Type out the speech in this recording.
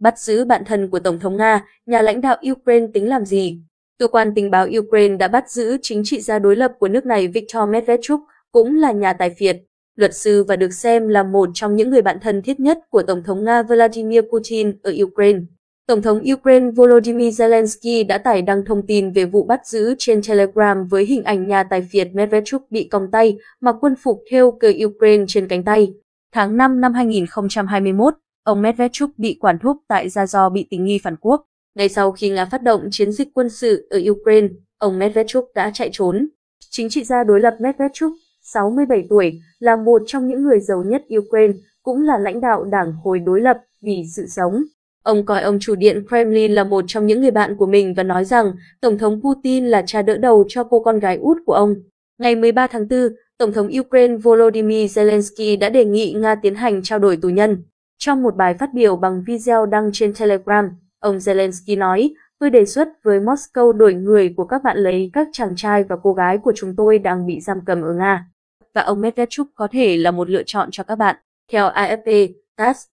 bắt giữ bạn thân của Tổng thống Nga, nhà lãnh đạo Ukraine tính làm gì? Cơ quan tình báo Ukraine đã bắt giữ chính trị gia đối lập của nước này Viktor Medvedchuk, cũng là nhà tài phiệt, luật sư và được xem là một trong những người bạn thân thiết nhất của Tổng thống Nga Vladimir Putin ở Ukraine. Tổng thống Ukraine Volodymyr Zelensky đã tải đăng thông tin về vụ bắt giữ trên Telegram với hình ảnh nhà tài phiệt Medvedchuk bị còng tay, mặc quân phục theo cờ Ukraine trên cánh tay. Tháng 5 năm 2021, ông Medvedchuk bị quản thúc tại gia do bị tình nghi phản quốc. Ngay sau khi Nga phát động chiến dịch quân sự ở Ukraine, ông Medvedchuk đã chạy trốn. Chính trị gia đối lập Medvedchuk, 67 tuổi, là một trong những người giàu nhất Ukraine, cũng là lãnh đạo đảng hồi đối lập vì sự sống. Ông coi ông chủ điện Kremlin là một trong những người bạn của mình và nói rằng Tổng thống Putin là cha đỡ đầu cho cô con gái út của ông. Ngày 13 tháng 4, Tổng thống Ukraine Volodymyr Zelensky đã đề nghị Nga tiến hành trao đổi tù nhân. Trong một bài phát biểu bằng video đăng trên Telegram, ông Zelensky nói, tôi đề xuất với Moscow đổi người của các bạn lấy các chàng trai và cô gái của chúng tôi đang bị giam cầm ở Nga. Và ông Medvedchuk có thể là một lựa chọn cho các bạn. Theo AFP, TASS,